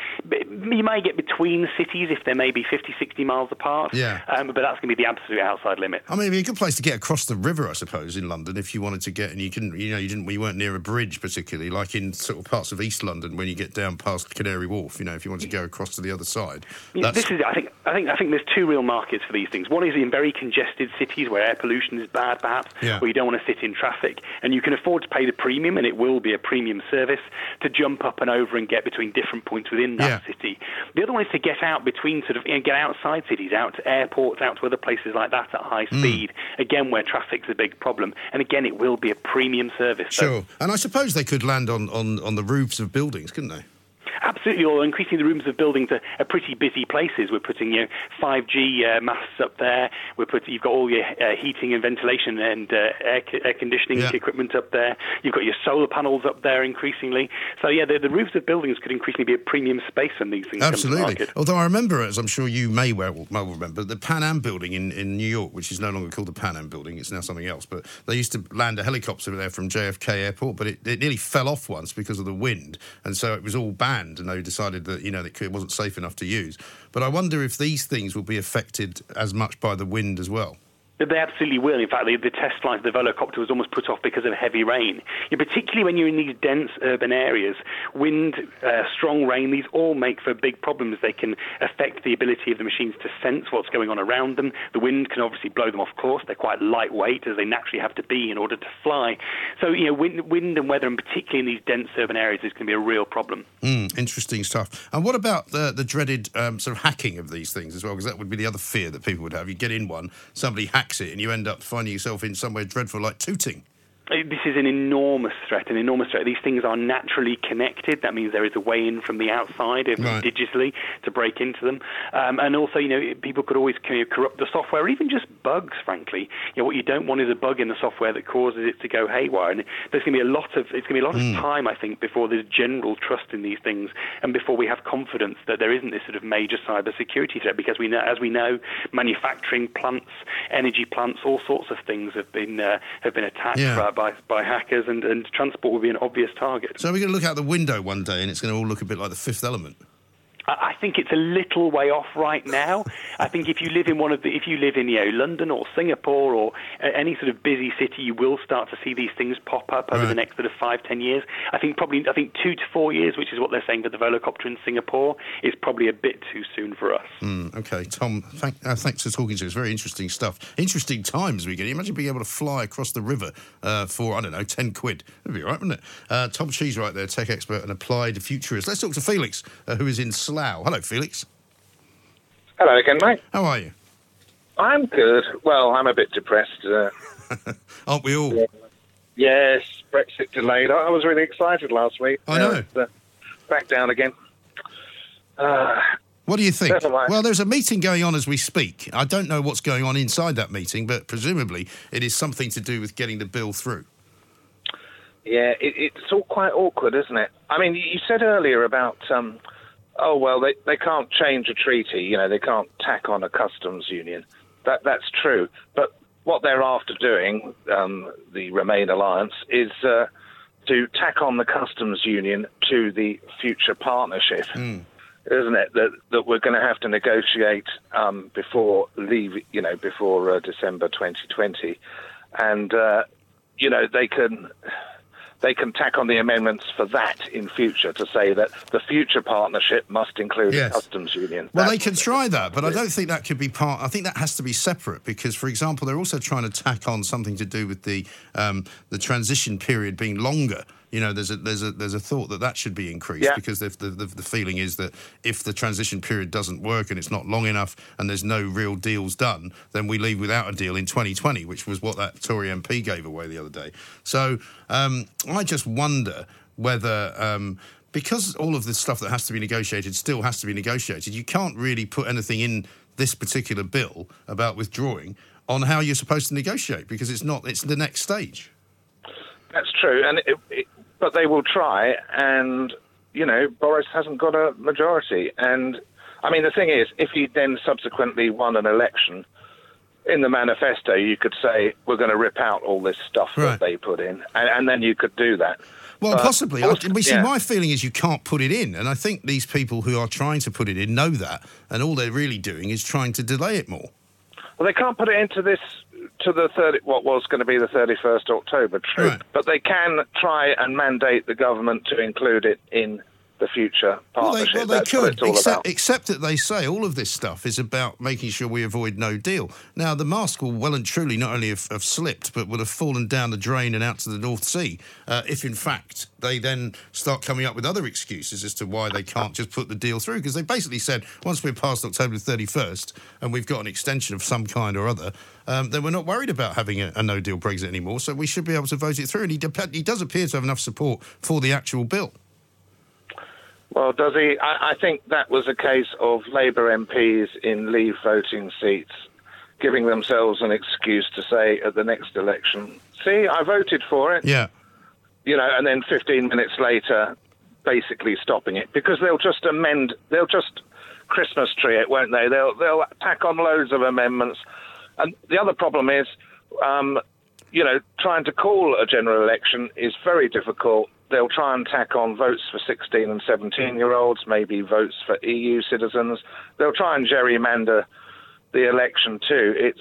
you may get between cities if they're maybe 50, 60 miles apart. Yeah. Um, but that's going to be the absolute outside limit. I mean, it'd be a good place to get across the river, I suppose, in London, if you wanted to get, and you couldn't, you know, you didn't, you weren't near a bridge particularly, like in sort of parts of East London when you get down past Canary Wharf. You know, if you wanted to go across to the other side, Yeah, this is. I think. I think. I think there's two real markets for these things. One is in very congested cities where air pollution is bad, perhaps, Yeah. where you don't want to sit in traffic, and you can afford to pay the premium, and it will be a premium service to jump up and over and get between different points within that city. The other one is to get out between sort of you know, get outside cities, out to airports, out to other places like that at high Mm. speed. Again, where traffic's a big problem, and again, it will be a premium service. So sure. And I suppose they could land on, on, on the roofs of buildings, couldn't they? Absolutely, or increasing the rooms of buildings are, are pretty busy places. We're putting you know 5G uh, masts up there. We're putting you've got all your uh, heating and ventilation and uh, air, co- air conditioning Yeah. equipment up there. You've got your solar panels up there increasingly. So yeah, the, the roofs of buildings could increasingly be a premium space when these things Absolutely. Although I remember, as I'm sure you may well, well remember, the Pan Am building in, in New York, which is no longer called the Pan Am building, it's now something else. But they used to land a helicopter there from JFK Airport, but it, it nearly fell off once because of the wind, and so it was all banned. And they decided that you know that it wasn't safe enough to use. But I wonder if these things will be affected as much by the wind as well. They absolutely will. In fact, the, the test flight of the Volocopter was almost put off because of heavy rain. Yeah, particularly when you're in these dense urban areas, wind, uh, strong rain, these all make for big problems. They can affect the ability of the machines to sense what's going on around them. The wind can obviously blow them off course. They're quite lightweight, as they naturally have to be in order to fly. So, you know, wind, wind and weather, and particularly in these dense urban areas, is going to be a real problem. Mm, interesting stuff. And what about the, the dreaded um, sort of hacking of these things as well? Because that would be the other fear that people would have. You get in one, somebody hacks and you end up finding yourself in somewhere dreadful like Tooting. This is an enormous threat, an enormous threat. These things are naturally connected. That means there is a way in from the outside, if Right. digitally, to break into them. Um, and also, you know, people could always kind of corrupt the software, or even just bugs. Frankly, you know, what you don't want is a bug in the software that causes it to go haywire. And there's going to be a lot of it's going to be a lot Hmm. of time, I think, before there's general trust in these things, and before we have confidence that there isn't this sort of major cyber security threat. Because we know, as we know, manufacturing plants, energy plants, all sorts of things have been uh, have been attacked Yeah. by, by by hackers, and, and transport will be an obvious target. So we're going to look out the window one day, and it's going to all look a bit like the Fifth Element. I think it's a little way off right now. I think if you live in one of the, if you live in you know London or Singapore or uh, any sort of busy city, you will start to see these things pop up over the next sort of five, ten years. I think probably, I think two to four years, which is what they're saying for the Volocopter in Singapore, is probably a bit too soon for us. Mm, okay, Tom, thank, uh, thanks for talking to us. Very interesting stuff. Interesting times we get. Imagine being able to fly across the river uh, for, I don't know, 10 quid. That'd be all right, wouldn't it? Uh, Tom Cheesewright there, tech expert and applied futurist. Let's talk to Felix, uh, who is in Slough. Hello, Felix. Hello again, mate. How are you? I'm good. Well, I'm a bit depressed. Uh, Aren't we all? yes, Brexit delayed. I I was really excited last week. I know. uh, back down again. Uh, What do you think? Well, there's a meeting going on as we speak. I don't know what's going on inside that meeting, but presumably it is something to do with getting the bill through. yeah, it, it's all quite awkward, isn't it? I mean, you you said earlier about, um, oh well, they they can't change a treaty. You know, they can't tack on a customs union. That that's true. But what they're after doing, um, the Remain alliance, is uh, to tack on the customs union to the future partnership. isn't it? That that we're going to have to negotiate um, before leave, you know, before uh, December 2020, and uh, you know they can they can tack on the amendments for that in future to say that the future partnership must include Yes. a customs union. Well, That's they can try that, but I don't think that could be part. I think that has to be separate because, for example, they're also trying to tack on something to do with the um, the transition period being longer. You know, there's a there's a there's a thought that that should be increased Yeah. because the, the the the feeling is that if the transition period doesn't work and it's not long enough and there's no real deals done, then we leave without a deal in 2020, which was what that Tory MP gave away the other day. So um, I just wonder whether. Um, because all of this stuff that has to be negotiated still has to be negotiated, you can't really put anything in this particular bill about withdrawing on how you're supposed to negotiate because it's not. It's the next stage. That's true, and it, it, but they will try, and you know Boris hasn't got a majority, and I mean the thing is, if he then subsequently won an election. In the manifesto, you could say we're going to rip out all this stuff Right. that they put in, and, and then you could do that. Well, But possibly. I, we see, yeah. my feeling is you can't put it in, and I think these people who are trying to put it in know that, and all they're really doing is trying to delay it more. Well, they can't put it into this to the third, what was going to be the thirty first October. True, but they can try and mandate the government to include it in the future Well, they, partnership. well, they That's what could, except, except that they say all of this stuff is about making sure we avoid no deal. Now, the mask will well and truly not only have, have slipped, but will have fallen down the drain and out to the North Sea uh, if, in fact, they then start coming up with other excuses as to why they can't just put the deal through. Because they basically said once we're past October 31st and we've got an extension of some kind or other, um, then we're not worried about having a, a no deal Brexit anymore. So we should be able to vote it through. And he, dep- he does appear to have enough support for the actual bill. Well, does he? I, I think that was a case of Labour MPs in Leave voting seats giving themselves an excuse to say at the next election, "See, I voted for it." Yeah. You know, and then 15 minutes later, basically stopping it because they'll just amend. They'll just Christmas tree it, won't they? They'll they'll tack on loads of amendments. And the other problem is, um, you know, trying to call a general election is very difficult. They'll try and tack on votes for 16 and 17 year olds, maybe votes for EU citizens. They'll try and gerrymander the election too. It's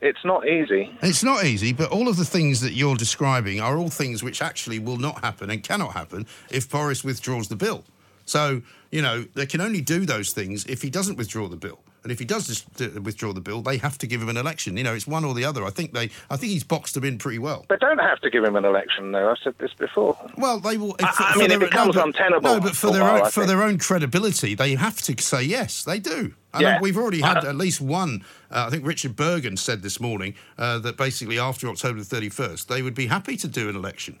it's not easy. It's not easy, but all of the things that you're describing are all things which actually will not happen and cannot happen if Boris withdraws the bill. So, you know, they can only do those things if he doesn't withdraw the bill. And if he does just withdraw the bill, they have to give him an election. You know, it's one or the other. I think they, I think he's boxed them in pretty well. They don't have to give him an election, though. I've said this before. Well, they will. I, for- I for mean, their- it becomes no, but- untenable. No, but for a their while, own for their own credibility, they have to say yes. They do. And Yeah. we've already had Uh, at least one. Uh, I think Richard Burgon said this morning uh, that basically after October the thirty first, they would be happy to do an election.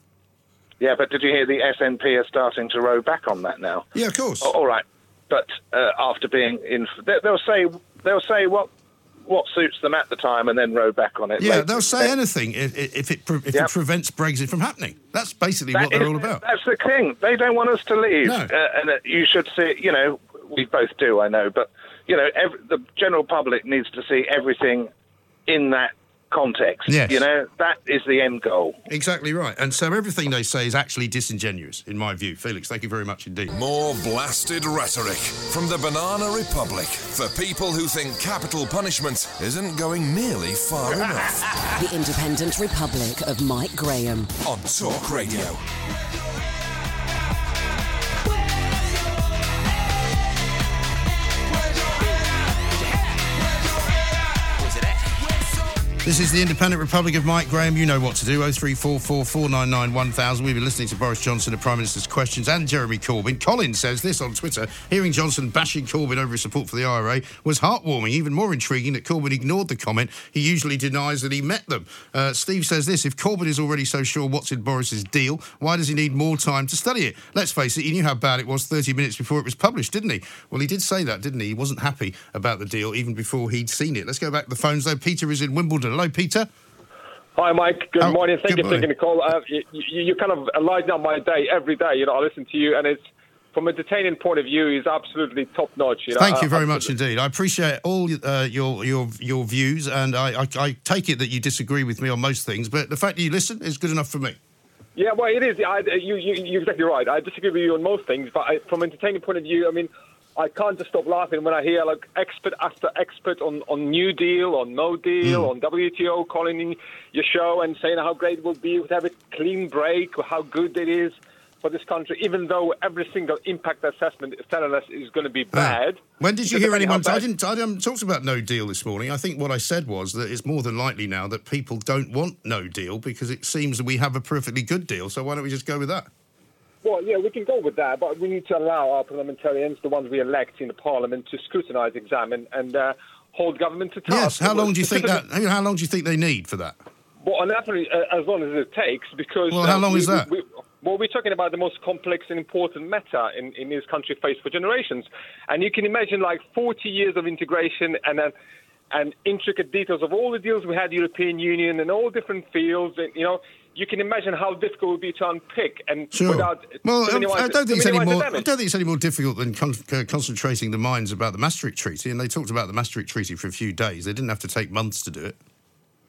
Yeah, but did you hear the SNP are starting to row back on that now? Yeah, of course. All right, but uh, after being in, they, they'll say they'll say what what suits them at the time, and then row back on it. Yeah, later. they'll say anything if, if it if Yep. it prevents Brexit from happening. That's basically That what they're is- all about. That's the thing. They don't want us to leave, No. uh, and uh, you should see. You know, we both do. I know, but you know, ev the general public needs to see everything in that context. Yes. You know, that is the end goal. Exactly right. And so everything they say is actually disingenuous, in my view. Felix, thank you very much indeed. More blasted rhetoric from the Banana Republic for people who think capital punishment isn't going nearly far enough. The Independent Republic of Mike Graham. On Talk Radio. This is the Independent Republic of Mike Graham. You know what to do. 0344 499 1000. We've been listening to Boris Johnson and Prime Minister's questions and Jeremy Corbyn. Colin says this on Twitter hearing Johnson bashing Corbyn over his support for the IRA was heartwarming. Even more intriguing that Corbyn ignored the comment. He usually denies that he met them. Uh, Steve says this if Corbyn is already so sure what's in Boris's deal, why does he need more time to study it? Let's face it, he knew how bad it was 30 minutes before it was published, didn't he? Well, he did say that, didn't he? He wasn't happy about the deal even before he'd seen it. Let's go back to the phones, though. Peter is in Wimbledon. Hello, Peter. Hi, Mike. Good Oh, morning. Thank good you for taking the call. Uh, you, you, you kind of lighten up my day every day. You know, I listen to you, and it's from a entertaining point of view, is absolutely top notch. You know, Thank you Uh, very much indeed. I appreciate all uh, your your your views, and I, I, I take it that you disagree with me on most things, but the fact that you listen is good enough for me. Yeah, well, it is. I, you, you, you're exactly right. I disagree with you on most things, but I, from an entertaining point of view, I mean, I can't just stop laughing when I hear like expert after expert on, on New Deal, on No Deal, Hmm. on WTO calling in your show and saying how great it will be to have a clean break, or how good it is for this country, even though every single impact assessment is telling us is going to be bad. When did you hear anyone? I didn't. I didn't talk about no deal this morning. I think what I said was that it's more than likely now that people don't want no deal because it seems that we have a perfectly good deal. So why don't we just go with that? Well, yeah, we can go with that, but we need to allow our parliamentarians, the ones we elect in the parliament, to scrutinise, examine, and uh, hold government to task. Yes. How long do you think that? How long do you think they need for that? Well, and naturally, uh, as long as it takes, because. Well, how uh, long we- is that? We, well, we're talking about the most complex and important matter in, in this country faced for generations. And you can imagine like 40 years of integration and then and intricate details of all the deals we had, the European Union and all different fields. And, you know, you can imagine how difficult it would be to unpick and Sure. without well, to I, I don't think it's any more. I don't think it's any more difficult than con- uh, concentrating the minds about the Maastricht Treaty. And they talked about the Maastricht Treaty for a few days. They didn't have to take months to do it.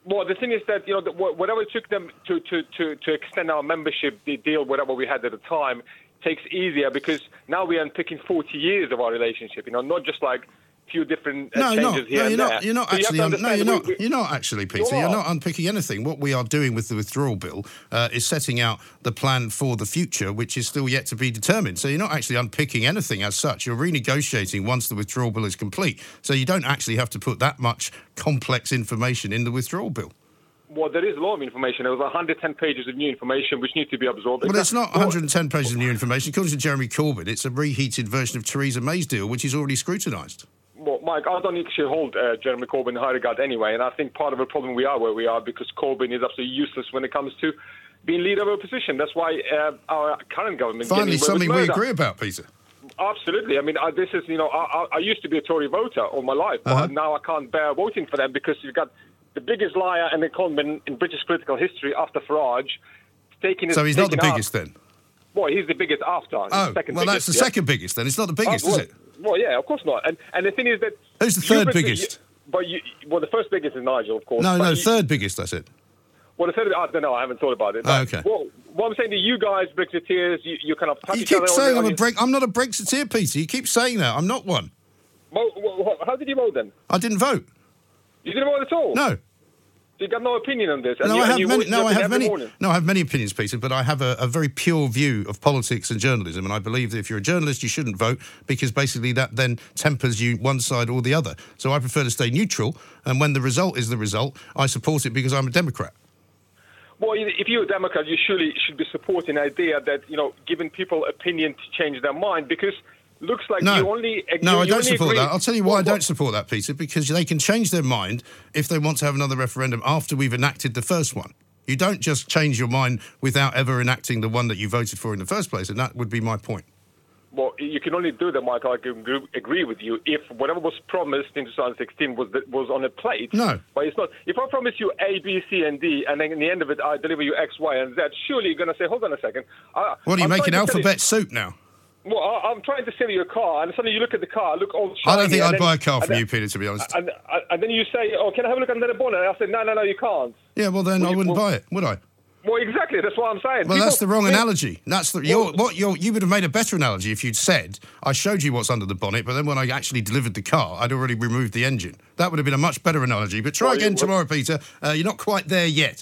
Well, the thing is that you know whatever it took them to, to, to, to extend our membership the deal, whatever we had at the time, takes easier because now we are unpicking 40 years of our relationship. You know, not just like few different uh, No, changes no, here no, you're there. not. You're not So actually. to Un- no, you're not. we- You're not actually, Peter. You You're are. not unpicking anything. What we are doing with the withdrawal bill uh, is setting out the plan for the future, which is still yet to be determined. So you're not actually unpicking anything as such. You're renegotiating once the withdrawal bill is complete. So you don't actually have to put that much complex information in the withdrawal bill. Well, there is a lot of information. There was 110 pages of new information which need to be absorbed. Well, it's not 110 pages of new information. According to Jeremy Corbyn, it's a reheated version of Theresa May's deal, which is already scrutinised. Well, Mike, I don't actually hold uh, Jeremy Corbyn in high regard anyway, and I think part of the problem we are where we are because Corbyn is absolutely useless when it comes to being leader of a opposition. That's why uh, our current government Finally, getting away with something we agree about, Peter. Absolutely. I mean, I, this is, you know, I, I, used to be a Tory voter all my life, Uh-huh. but now I can't bear voting for them because you've got the biggest liar and incumbent in British political history after Farage taking his So he's not the biggest up, then. Well, he's the biggest after. Oh, well, that's the yeah. second biggest then. It's not the biggest, Oh, is it? Well, yeah, of course not. And and the thing is that Who's the third biggest? but you, well, the first biggest is Nigel, of course. No, no, you- third biggest, I said. Well, the third, I don't know. I haven't thought about it. Oh, But okay. Well, what I'm saying to you guys, Brexiteers, you, you kind of You keep saying I'm a break. I'm not a Brexiteer, Peter. You keep saying that. I'm not one. Well, well, how did you vote then? I didn't vote. You didn't vote at all. No. You got no opinion on this. And No, you, I have many. No, I have many. morning. No, I have many opinions, Peter. But I have a, a very pure view of politics and journalism, and I believe that if you're a journalist, you shouldn't vote because basically that then tempers you one side or the other. So I prefer to stay neutral, and when the result is the result, I support it because I'm a Democrat. Well, if you're a Democrat, you surely should be supporting the idea that you know giving people opinion to change their mind because looks like No, you only no, I don't support agree- that. I'll tell you why I don't support that, Peter. Because they can change their mind if they want to have another referendum after we've enacted the first one. You don't just change your mind without ever enacting the one that you voted for in the first place, and that would be my point. Well, you can only do that, Michael. I can agree- with you if whatever was promised in 2016 was was on a plate. No. but it's not. If I promise you A, B, C, and D, and then in the end of it I deliver you X, Y, and Z, surely you're going to say, "Hold on a second. I, What are you I'm making alphabet soup now? Well, I, I'm trying to sell you a car, and suddenly you look at the car, look all. shiny. I don't think I'd then- buy a car from then- you, Peter. To be honest. And, and, and then you say, "Oh, can I have a look under the bonnet?" And I said, "No, no, no, you can't." Yeah, well then I wouldn't buy it, would I? Well, exactly. That's what I'm saying. Well, that's the wrong think- analogy. That's the your, what your, you would have made a better analogy if you'd said I showed you what's under the bonnet, but then when I actually delivered the car, I'd already removed the engine. That would have been a much better analogy. But try Well, again tomorrow, Peter. Uh, you're not quite there yet.